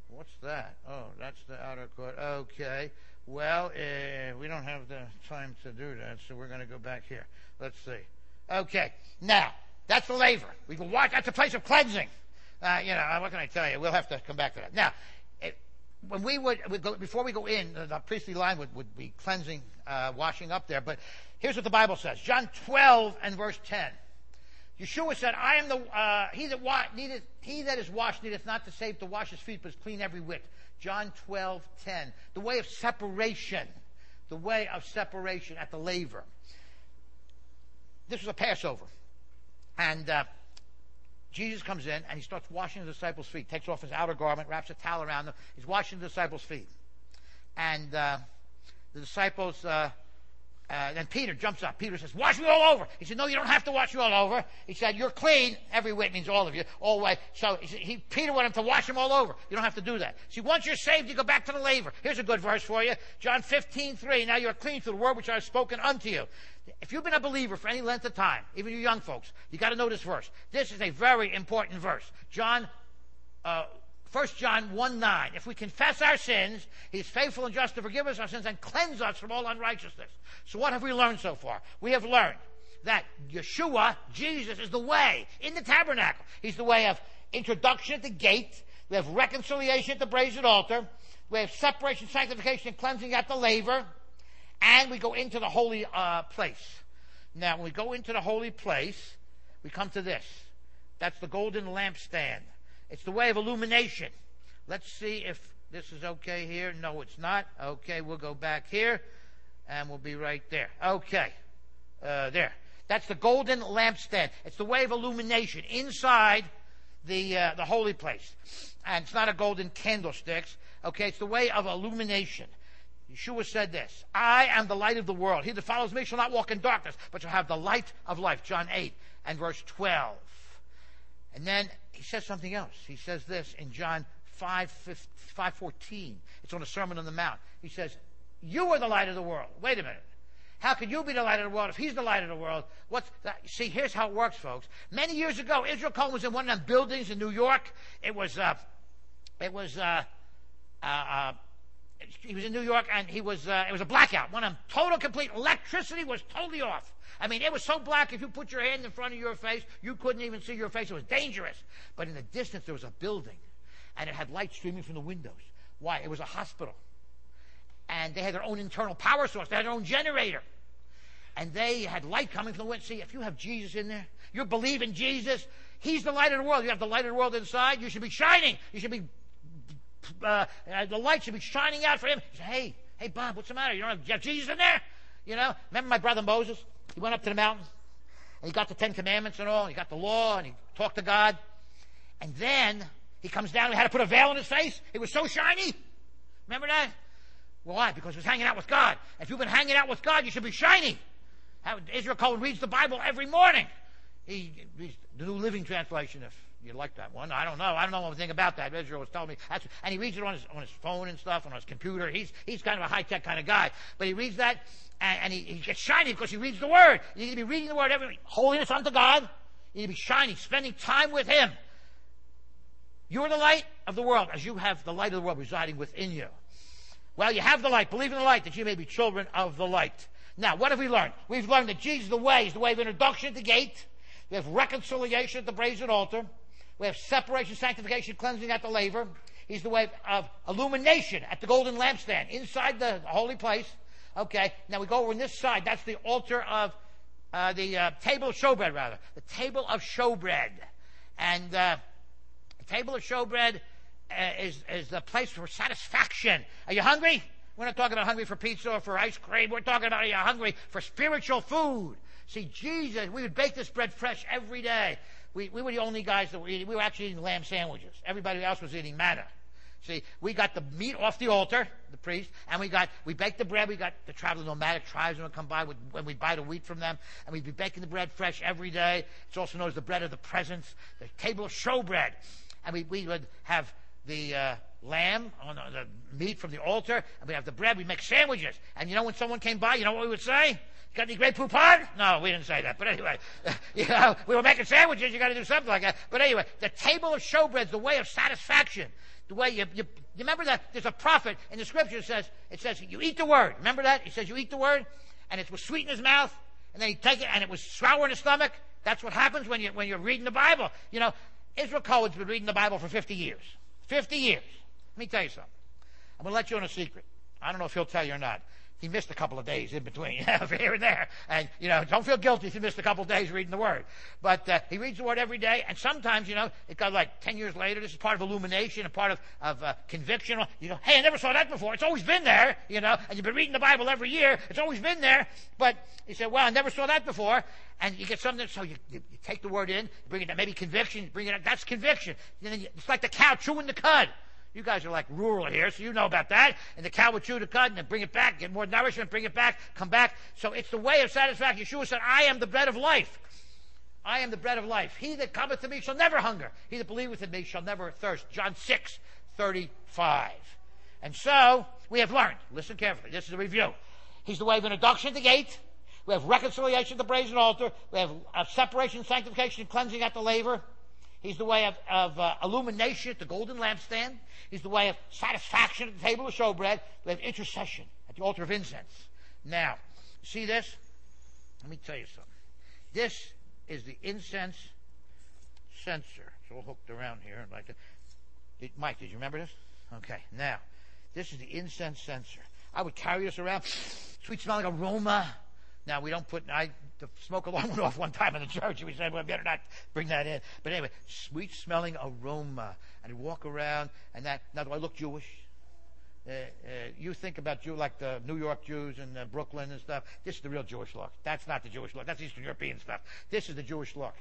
What's that? Oh, that's the outer court. Okay. Well, uh, we don't have the time to do that, so we're going to go back here. Let's see. Okay. Now, that's the laver. We can watch. That's a place of cleansing. Uh, you know, what can I tell you? We'll have to come back to that. Now, when we would, we go, before we go in, the priestly line would, would be cleansing, uh, washing up there. But here's what the Bible says. John 12 and verse 10. Yeshua said, I am the, uh, he that wa- needeth, he that is washed needeth not to save to wash his feet, but is clean every whit. John 12, 10. The way of separation. The way of separation at the laver this was a Passover. And uh, Jesus comes in and he starts washing the disciples' feet, takes off his outer garment, wraps a towel around them. He's washing the disciples' feet. And uh, the disciples uh, uh, then Peter jumps up. Peter says, Wash me all over. He said, No, you don't have to wash you all over. He said, You're clean. Every whit means all of you, all way. So he, he, Peter wanted him to wash him all over. You don't have to do that. See, once you're saved, you go back to the laver. Here's a good verse for you John 15, 3. Now you're clean through the word which I have spoken unto you. If you've been a believer for any length of time, even you young folks, you got to know this verse. This is a very important verse. John uh, 1 John 1 9. If we confess our sins, He's faithful and just to forgive us our sins and cleanse us from all unrighteousness. So what have we learned so far? We have learned that Yeshua, Jesus, is the way in the tabernacle. He's the way of introduction at the gate. We have reconciliation at the brazen altar. We have separation, sanctification, and cleansing at the laver. And we go into the holy uh, place. Now, when we go into the holy place, we come to this. That's the golden lampstand. It's the way of illumination. Let's see if this is okay here. No, it's not. Okay, we'll go back here, and we'll be right there. Okay, uh, there. That's the golden lampstand. It's the way of illumination inside the uh, the holy place, and it's not a golden candlesticks. Okay, it's the way of illumination. Yeshua said this I am the light of the world. He that follows me shall not walk in darkness, but shall have the light of life. John 8 and verse 12. And then he says something else. He says this in John 5, 5 14. It's on the Sermon on the Mount. He says, You are the light of the world. Wait a minute. How can you be the light of the world if he's the light of the world? What's that? See, here's how it works, folks. Many years ago, Israel Cohen was in one of them buildings in New York. It was, uh, it was, uh, uh, uh he was in New York and he was, uh, it was a blackout. One of them, total complete electricity was totally off. I mean, it was so black if you put your hand in front of your face, you couldn't even see your face. It was dangerous. But in the distance, there was a building and it had light streaming from the windows. Why? It was a hospital. And they had their own internal power source. They had their own generator. And they had light coming from the window. See, if you have Jesus in there, you believe in Jesus, He's the light of the world. You have the light of the world inside. You should be shining. You should be uh, uh, the light should be shining out for him. He said, hey, hey, Bob, what's the matter? You don't have, Jesus in there? You know, remember my brother Moses? He went up to the mountain and he got the Ten Commandments and all. He got the law and he talked to God. And then he comes down and had to put a veil on his face. It was so shiny. Remember that? Well, Why? Because he was hanging out with God. If you've been hanging out with God, you should be shiny. Israel Cohen reads the Bible every morning. He, he's the New Living Translation, if you like that one. I don't know. I don't know anything about that. Israel was telling me. That's, and he reads it on his, on his phone and stuff, on his computer. He's, he's kind of a high tech kind of guy. But he reads that, and, and he, he, gets shiny because he reads the Word. You need to be reading the Word every Holiness unto God. You need to be shiny, spending time with Him. You're the light of the world, as you have the light of the world residing within you. Well, you have the light. Believe in the light that you may be children of the light. Now, what have we learned? We've learned that Jesus is the way. He's the way of introduction at the gate. We have reconciliation at the brazen altar. We have separation, sanctification, cleansing at the laver. He's the way of illumination at the golden lampstand inside the holy place. Okay, now we go over on this side. That's the altar of uh, the uh, table of showbread, rather. The table of showbread. And uh, the table of showbread uh, is, is the place for satisfaction. Are you hungry? We're not talking about hungry for pizza or for ice cream. We're talking about are you hungry for spiritual food? See, Jesus, we would bake this bread fresh every day. We, we were the only guys that were eating. We were actually eating lamb sandwiches. Everybody else was eating manna. See, we got the meat off the altar, the priest, and we got we baked the bread. We got the traveling nomadic tribes would come by with, when we buy the wheat from them, and we'd be baking the bread fresh every day. It's also known as the bread of the presence, the table of showbread, and we we would have the uh, lamb on the, the meat from the altar, and we have the bread. We make sandwiches, and you know when someone came by, you know what we would say? Got any Grey Poupon? No, we didn't say that. But anyway, you know, we were making sandwiches. You got to do something like that. But anyway, the table of showbread's the way of satisfaction. The way you, you, you remember that there's a prophet in the scripture says it says you eat the word. Remember that? He says you eat the word, and it was sweet in his mouth, and then he take it and it was sour in his stomach. That's what happens when you when you're reading the Bible. You know, Israel Cohen's been reading the Bible for 50 years. 50 years. Let me tell you something. I'm going to let you in a secret. I don't know if he'll tell you or not he missed a couple of days in between, here and there. And, you know, don't feel guilty if you missed a couple of days reading the Word. But uh, he reads the Word every day, and sometimes, you know, it got like 10 years later, this is part of illumination, a part of, of uh, conviction. You go, hey, I never saw that before. It's always been there, you know, and you've been reading the Bible every year. It's always been there. But he said, well, I never saw that before. And you get something, so you, you, you take the Word in, bring it, maybe conviction, bring it up. That's conviction. You, it's like the cow chewing the cud. You guys are like rural here, so you know about that. And the cow would chew the cud and then bring it back, get more nourishment, bring it back, come back. So it's the way of satisfaction. Yeshua said, I am the bread of life. I am the bread of life. He that cometh to me shall never hunger. He that believeth in me shall never thirst. John 6, 35. And so, we have learned. Listen carefully. This is a review. He's the way of introduction at the gate. We have reconciliation at the brazen altar. We have uh, separation, sanctification, and cleansing at the laver. He's the way of, of uh, illumination at the golden lampstand. He's the way of satisfaction at the table of showbread. We have intercession at the altar of incense. Now, see this? Let me tell you something. This is the incense censer. It's all hooked around here like. Did, Mike, did you remember this? Okay. Now, this is the incense censer. I would carry this around, sweet smelling aroma. Now we don't put. I the smoke alarm went off one time in the church, and we said, "Well, better not bring that in." But anyway, sweet smelling aroma, and I'd walk around, and that. Now, do I look Jewish? Uh, uh, you think about Jew like the New York Jews and uh, Brooklyn and stuff. This is the real Jewish look. That's not the Jewish look. That's Eastern European stuff. This is the Jewish look.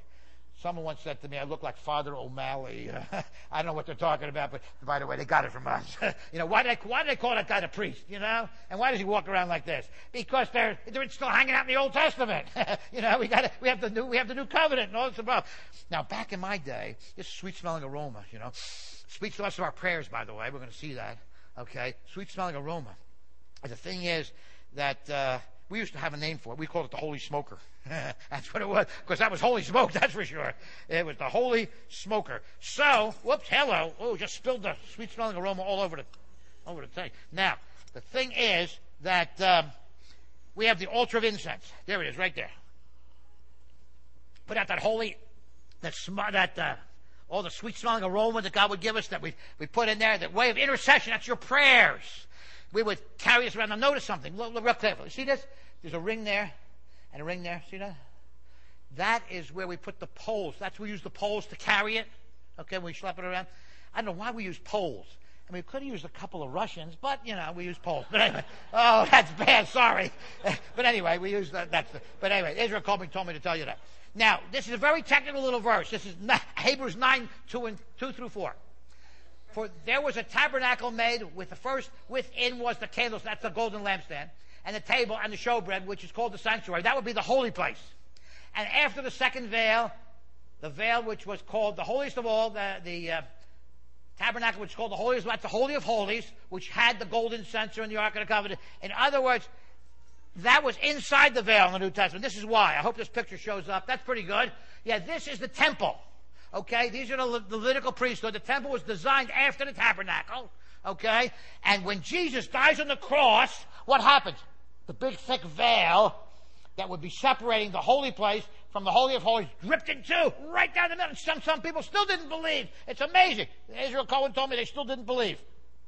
Someone once said to me, I look like Father O'Malley. I don't know what they're talking about, but by the way, they got it from us. you know, why did, they, why did they call that guy the priest, you know? And why does he walk around like this? Because they're, they're still hanging out in the Old Testament. you know, we got we have the new, we have the new covenant and all this above. Now, back in my day, this sweet smelling aroma, you know, speaks to us of our prayers, by the way. We're going to see that. Okay? Sweet smelling aroma. The thing is that, uh, we used to have a name for it. We called it the Holy Smoker. that's what it was. Because that was holy smoke, that's for sure. It was the Holy Smoker. So, whoops, hello. Oh, just spilled the sweet smelling aroma all over the, over the thing. Now, the thing is that um, we have the altar of incense. There it is, right there. Put out that holy, that, sm- that uh, all the sweet smelling aroma that God would give us that we, we put in there, that way of intercession, that's your prayers we would carry this around. Now, notice something. Look, look real carefully. See this? There's a ring there and a ring there. See that? That is where we put the poles. That's where we use the poles to carry it. Okay, we slap it around. I don't know why we use poles. I mean, we could have used a couple of Russians, but you know, we use poles. But anyway, oh, that's bad. Sorry, but anyway, we use that. That's the, but anyway, Israel called me, told me to tell you that. Now, this is a very technical little verse. This is Hebrews nine two and two through four. For there was a tabernacle made with the first, within was the candles, that's the golden lampstand, and the table and the showbread, which is called the sanctuary. That would be the holy place. And after the second veil, the veil which was called the holiest of all, the, the uh, tabernacle which is called the holiest, that's the holy of holies, which had the golden censer and the ark of the covenant. In other words, that was inside the veil in the New Testament. This is why. I hope this picture shows up. That's pretty good. Yeah, this is the temple. Okay, these are the, Le- Levitical priesthood. The temple was designed after the tabernacle. Okay, and when Jesus dies on the cross, what happens? The big thick veil that would be separating the holy place from the holy of holies ripped in two, right down the middle. Some some people still didn't believe. It's amazing. Israel Cohen told me they still didn't believe.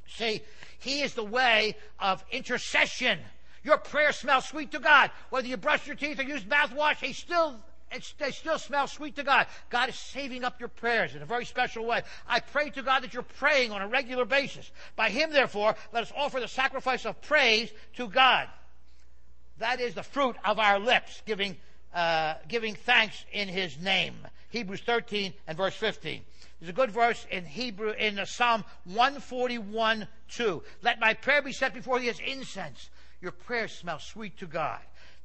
See, he is the way of intercession. Your prayer smells sweet to God. Whether you brush your teeth or use mouthwash, he still it's, they still smell sweet to God. God is saving up your prayers in a very special way. I pray to God that you're praying on a regular basis. By Him, therefore, let us offer the sacrifice of praise to God. That is the fruit of our lips, giving, uh, giving thanks in His name. Hebrews 13 and verse 15. There's a good verse in Hebrew, in Psalm 141 2. Let my prayer be set before thee as incense. Your prayers smell sweet to God.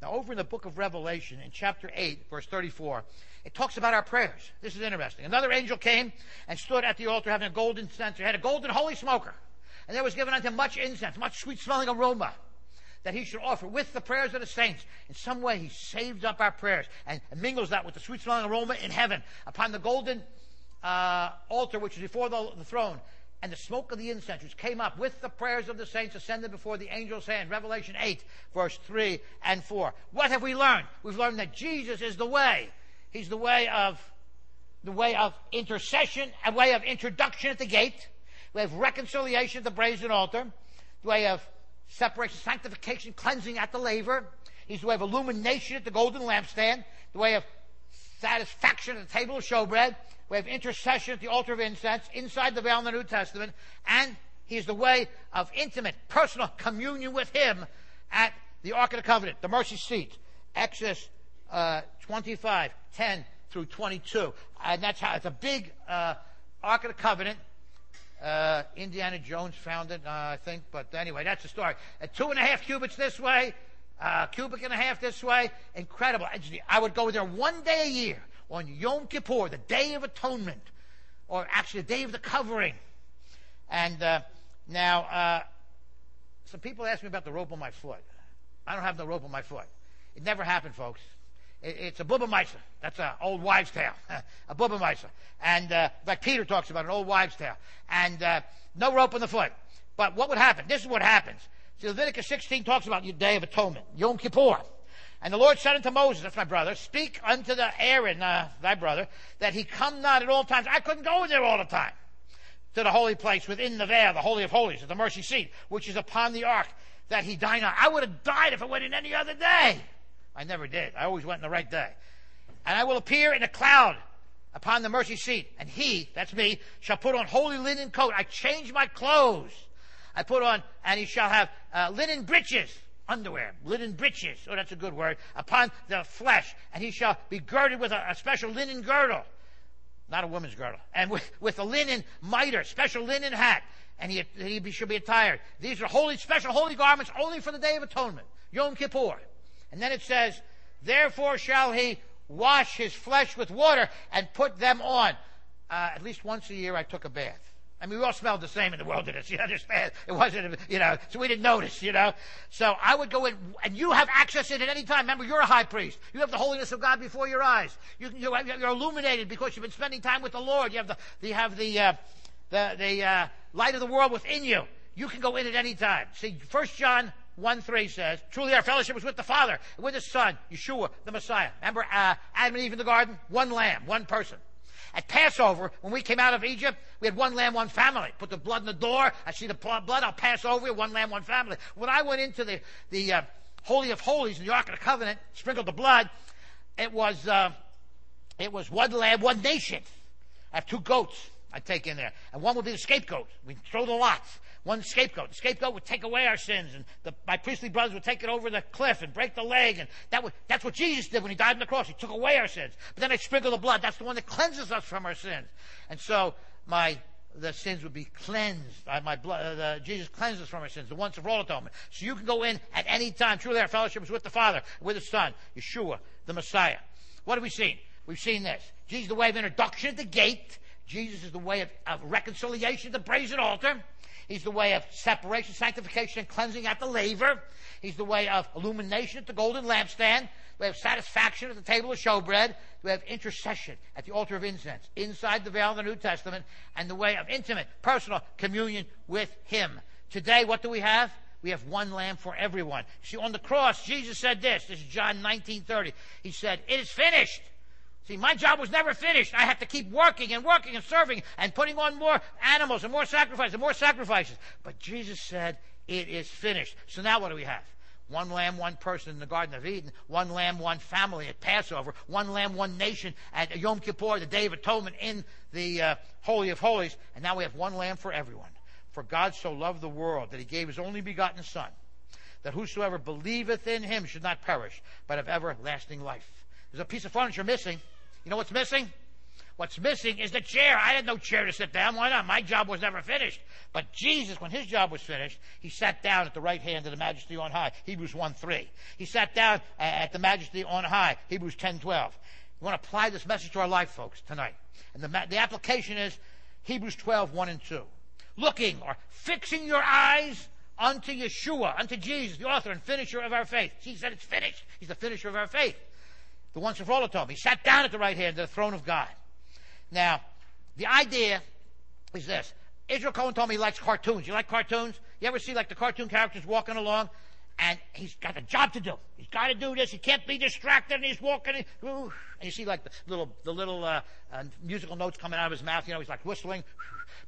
Now, over in the book of Revelation, in chapter 8, verse 34, it talks about our prayers. This is interesting. Another angel came and stood at the altar having a golden censer. Had a golden holy smoker. And there was given unto him much incense, much sweet smelling aroma that he should offer with the prayers of the saints. In some way, he saved up our prayers and mingles that with the sweet smelling aroma in heaven upon the golden uh, altar which is before the, the throne and the smoke of the incense which came up with the prayers of the saints ascended before the angel's hand. Revelation 8, verse 3 and 4. What have we learned? We've learned that Jesus is the way. He's the way of the way of intercession, a way of introduction at the gate. We have reconciliation at the brazen altar. The way of separation, sanctification, cleansing at the laver. He's the way of illumination at the golden lampstand. The way of satisfaction at the table of showbread. We have intercession at the altar of incense inside the veil in the New Testament. And he's the way of intimate, personal communion with him at the Ark of the Covenant, the mercy seat. Exodus uh, 25, 10 through 22. And that's how it's a big uh, Ark of the Covenant. Uh, Indiana Jones found it, uh, I think. But anyway, that's the story. At two and a half cubits this way, uh, cubic and a half this way. Incredible. I would go there one day a year on Yom Kippur, the Day of Atonement, or actually the Day of the Covering. And uh, now, uh, some people ask me about the rope on my foot. I don't have no rope on my foot. It never happened, folks. It, it's a Bubameister. That's an old wives' tale. a Bubameister. And, uh, like Peter talks about, an old wives' tale. And, uh, no rope on the foot. But what would happen? This is what happens. See, Leviticus 16 talks about your Day of Atonement, Yom Kippur. And the Lord said unto Moses, that's my brother, speak unto the Aaron, uh, thy brother, that he come not at all times. I couldn't go in there all the time. To the holy place within the veil, the Holy of Holies, at the mercy seat, which is upon the ark, that he die not. I would have died if it went in any other day. I never did. I always went in the right day. And I will appear in a cloud upon the mercy seat, and he, that's me, shall put on holy linen coat. I change my clothes. I put on, and he shall have uh, linen breeches, underwear, linen breeches, oh, that's a good word, upon the flesh, and he shall be girded with a, a special linen girdle, not a woman's girdle, and with, with a linen mitre, special linen hat, and he, he should be attired. These are holy, special holy garments only for the Day of Atonement, Yom Kippur. And then it says, therefore shall he wash his flesh with water and put them on. Uh, at least once a year I took a bath. I mean, we all smelled the same in the wilderness. You understand? It wasn't, you know, so we didn't notice, you know. So I would go in, and you have access in at any time. Remember, you're a high priest. You have the holiness of God before your eyes. You, you're, you're illuminated because you've been spending time with the Lord. You have the, you have the, uh, the, the uh, light of the world within you. You can go in at any time. See, First John 1 3 says, Truly our fellowship was with the Father, and with His Son, Yeshua, the Messiah. Remember uh, Adam and Eve in the garden? One lamb, one person. At Passover, when we came out of Egypt, we had one lamb, one family. Put the blood in the door. I see the blood. I'll pass over it. One lamb, one family. When I went into the the uh, Holy of Holies in the Ark of the Covenant, sprinkled the blood. It was uh, it was one lamb, one nation. I have two goats. I take in there, and one would be the scapegoat. We throw the lots one scapegoat. The scapegoat would take away our sins, and the, my priestly brothers would take it over the cliff and break the leg, and that would, that's what Jesus did when he died on the cross. He took away our sins. But then I sprinkle the blood. That's the one that cleanses us from our sins. And so my the sins would be cleansed. Uh, my blood, uh, the, Jesus cleanses from our sins, the once of all atonement. So you can go in at any time. Truly, our fellowship is with the Father, with the Son, Yeshua, the Messiah. What have we seen? We've seen this. Jesus is the way of introduction at the gate. Jesus is the way of, of reconciliation at the brazen altar. He's the way of separation, sanctification, and cleansing at the laver. He's the way of illumination at the golden lampstand. We have satisfaction at the table of showbread. We have intercession at the altar of incense inside the veil of the New Testament and the way of intimate, personal communion with Him. Today, what do we have? We have one lamb for everyone. See, on the cross, Jesus said this. This is John 19:30. He said, "It is finished." See, my job was never finished. I had to keep working and working and serving and putting on more animals and more sacrifices and more sacrifices. But Jesus said, it is finished. So now what do we have? One lamb, one person in the Garden of Eden. One lamb, one family at Passover. One lamb, one nation at Yom Kippur, the Day of Atonement in the uh, Holy of Holies. And now we have one lamb for everyone. For God so loved the world that he gave his only begotten Son, that whosoever believeth in him should not perish, but have everlasting life. There's a piece of furniture missing. You know what's missing? What's missing is the chair. I had no chair to sit down. Why not? My job was never finished. But Jesus, when his job was finished, he sat down at the right hand of the majesty on high. Hebrews 1 3. He sat down at the majesty on high. Hebrews 10 12. We want to apply this message to our life, folks, tonight. And the, the application is Hebrews 12 1 and 2. Looking or fixing your eyes unto Yeshua, unto Jesus, the author and finisher of our faith. He said it's finished. He's the finisher of our faith the once and for all atonement. He sat down at the right hand of the throne of God. Now, the idea is this. Israel Cohen told me he likes cartoons. You like cartoons? You ever see like the cartoon characters walking along? And he's got a job to do. He's got to do this. He can't be distracted. And he's walking. And, you see like the little, the little uh, uh, musical notes coming out of his mouth. You know, he's like whistling.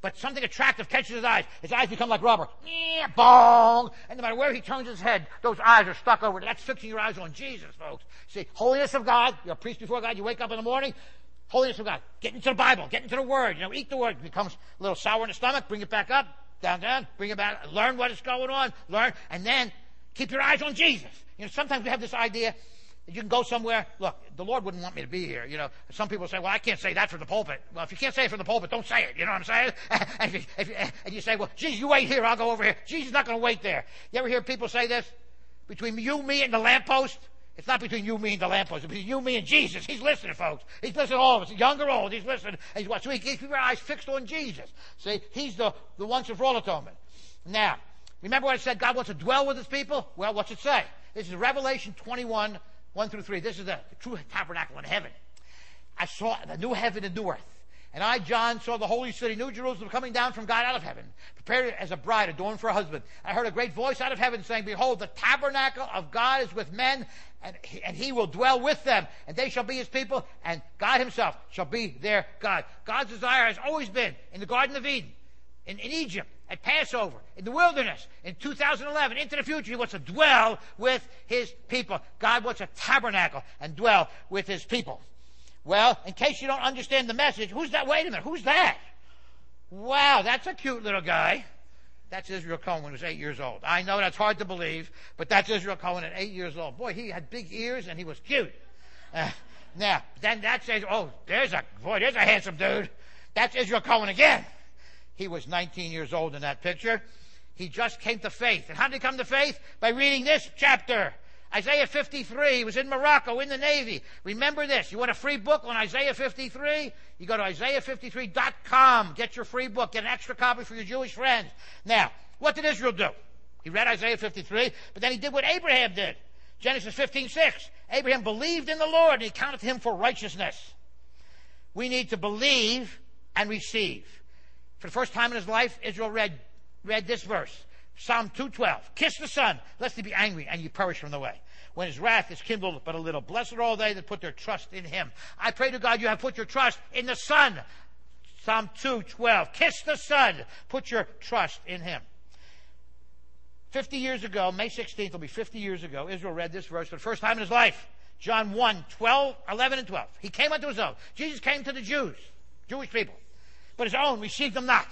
But something attractive catches his eyes. His eyes become like rubber. Yeah, bong. And no matter where he turns his head, those eyes are stuck over. That's fixing your eyes on Jesus, folks. See, holiness of God. You're a priest before God. You wake up in the morning. Holiness of God. Get into the Bible. Get into the Word. You know, eat the Word. It becomes a little sour in the stomach. Bring it back up. Down, down. Bring it back. Learn what is going on. Learn. And then keep your eyes on Jesus. You know, sometimes we have this idea that you can go somewhere. Look, the Lord wouldn't want me to be here. You know, some people say, "Well, I can't say that from the pulpit." Well, if you can't say it from the pulpit, don't say it. You know what I'm saying? and, if, if, and you say, "Well, Jesus, you wait here. I'll go over here." Jesus is not going to wait there. You ever hear people say this? Between you, me, and the lamppost. It's not between you, me, and the lamppost. It's between you, me, and Jesus. He's listening, folks. He's listening to all of us, young or old. He's listening. He's watching. So he keeps your eyes fixed on Jesus. See, he's the the once and for all atonement. Now, remember what I said? God wants to dwell with His people. Well, what's it say? This is Revelation 21 1 through 3. This is the, the true tabernacle in heaven. I saw the new heaven and new earth. And I, John, saw the holy city, New Jerusalem, coming down from God out of heaven, prepared as a bride adorned for a husband. I heard a great voice out of heaven saying, Behold, the tabernacle of God is with men, and he, and he will dwell with them, and they shall be his people, and God himself shall be their God. God's desire has always been in the Garden of Eden, in, in Egypt, at Passover, in the wilderness, in 2011, into the future. He wants to dwell with his people. God wants a tabernacle and dwell with his people. Well, in case you don't understand the message, who's that? Wait a minute, who's that? Wow, that's a cute little guy. That's Israel Cohen when he was eight years old. I know that's hard to believe, but that's Israel Cohen at eight years old. Boy, he had big ears and he was cute. Uh, now, then that says, oh, there's a, boy, there's a handsome dude. That's Israel Cohen again. He was 19 years old in that picture. He just came to faith. And how did he come to faith? By reading this chapter. Isaiah 53 he was in Morocco in the Navy. Remember this. You want a free book on Isaiah 53? You go to Isaiah53.com. Get your free book. Get an extra copy for your Jewish friends. Now, what did Israel do? He read Isaiah 53, but then he did what Abraham did. Genesis 15:6. Abraham believed in the Lord and he counted him for righteousness. We need to believe and receive. For the first time in his life, Israel read, read this verse. Psalm 212. Kiss the Son, lest he be angry and you perish from the way. When his wrath is kindled but a little. Blessed are all they that put their trust in him. I pray to God you have put your trust in the Son. Psalm 212. Kiss the Son. Put your trust in him. 50 years ago, May 16th will be 50 years ago, Israel read this verse for the first time in his life. John 1, 12, 11 and 12. He came unto his own. Jesus came to the Jews, Jewish people. But his own received them not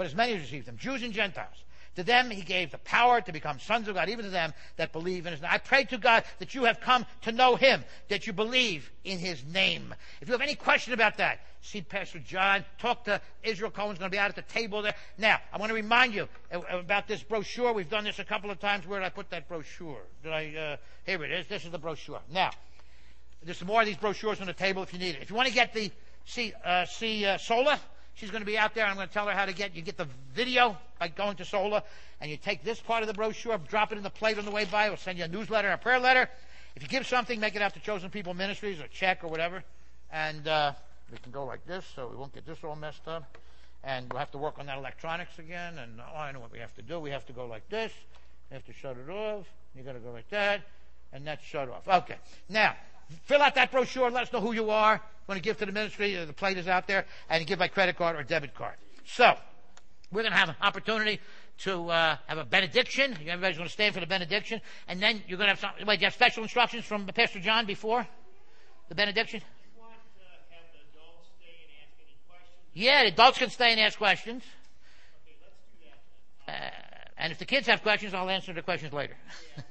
but as many as received them, Jews and Gentiles. To them he gave the power to become sons of God, even to them that believe in his name. I pray to God that you have come to know him, that you believe in his name. If you have any question about that, see Pastor John, talk to Israel Cohen's going to be out at the table there. Now, I want to remind you about this brochure. We've done this a couple of times. Where did I put that brochure? Did I, uh, here it is. This is the brochure. Now, there's some more of these brochures on the table if you need it. If you want to get the, see, uh, see, uh, Sola, She's going to be out there. I'm going to tell her how to get. You get the video by going to Sola, and you take this part of the brochure, drop it in the plate on the way by. We'll send you a newsletter, a prayer letter. If you give something, make it out to Chosen People Ministries or check or whatever, and uh, we can go like this, so we won't get this all messed up. And we'll have to work on that electronics again. And oh, I know what we have to do. We have to go like this. We have to shut it off. You got to go like that, and that's shut off. Okay. Now, fill out that brochure. Let us know who you are want to give to the ministry, the plate is out there, and give by credit card or debit card. So, we're going to have an opportunity to uh, have a benediction. Everybody's going to stand for the benediction, and then you're going to have some. Wait, you have special instructions from Pastor John before the benediction. Yeah, the adults can stay and ask questions. Okay, let's do that. Uh, and if the kids have questions, I'll answer the questions later. Yeah.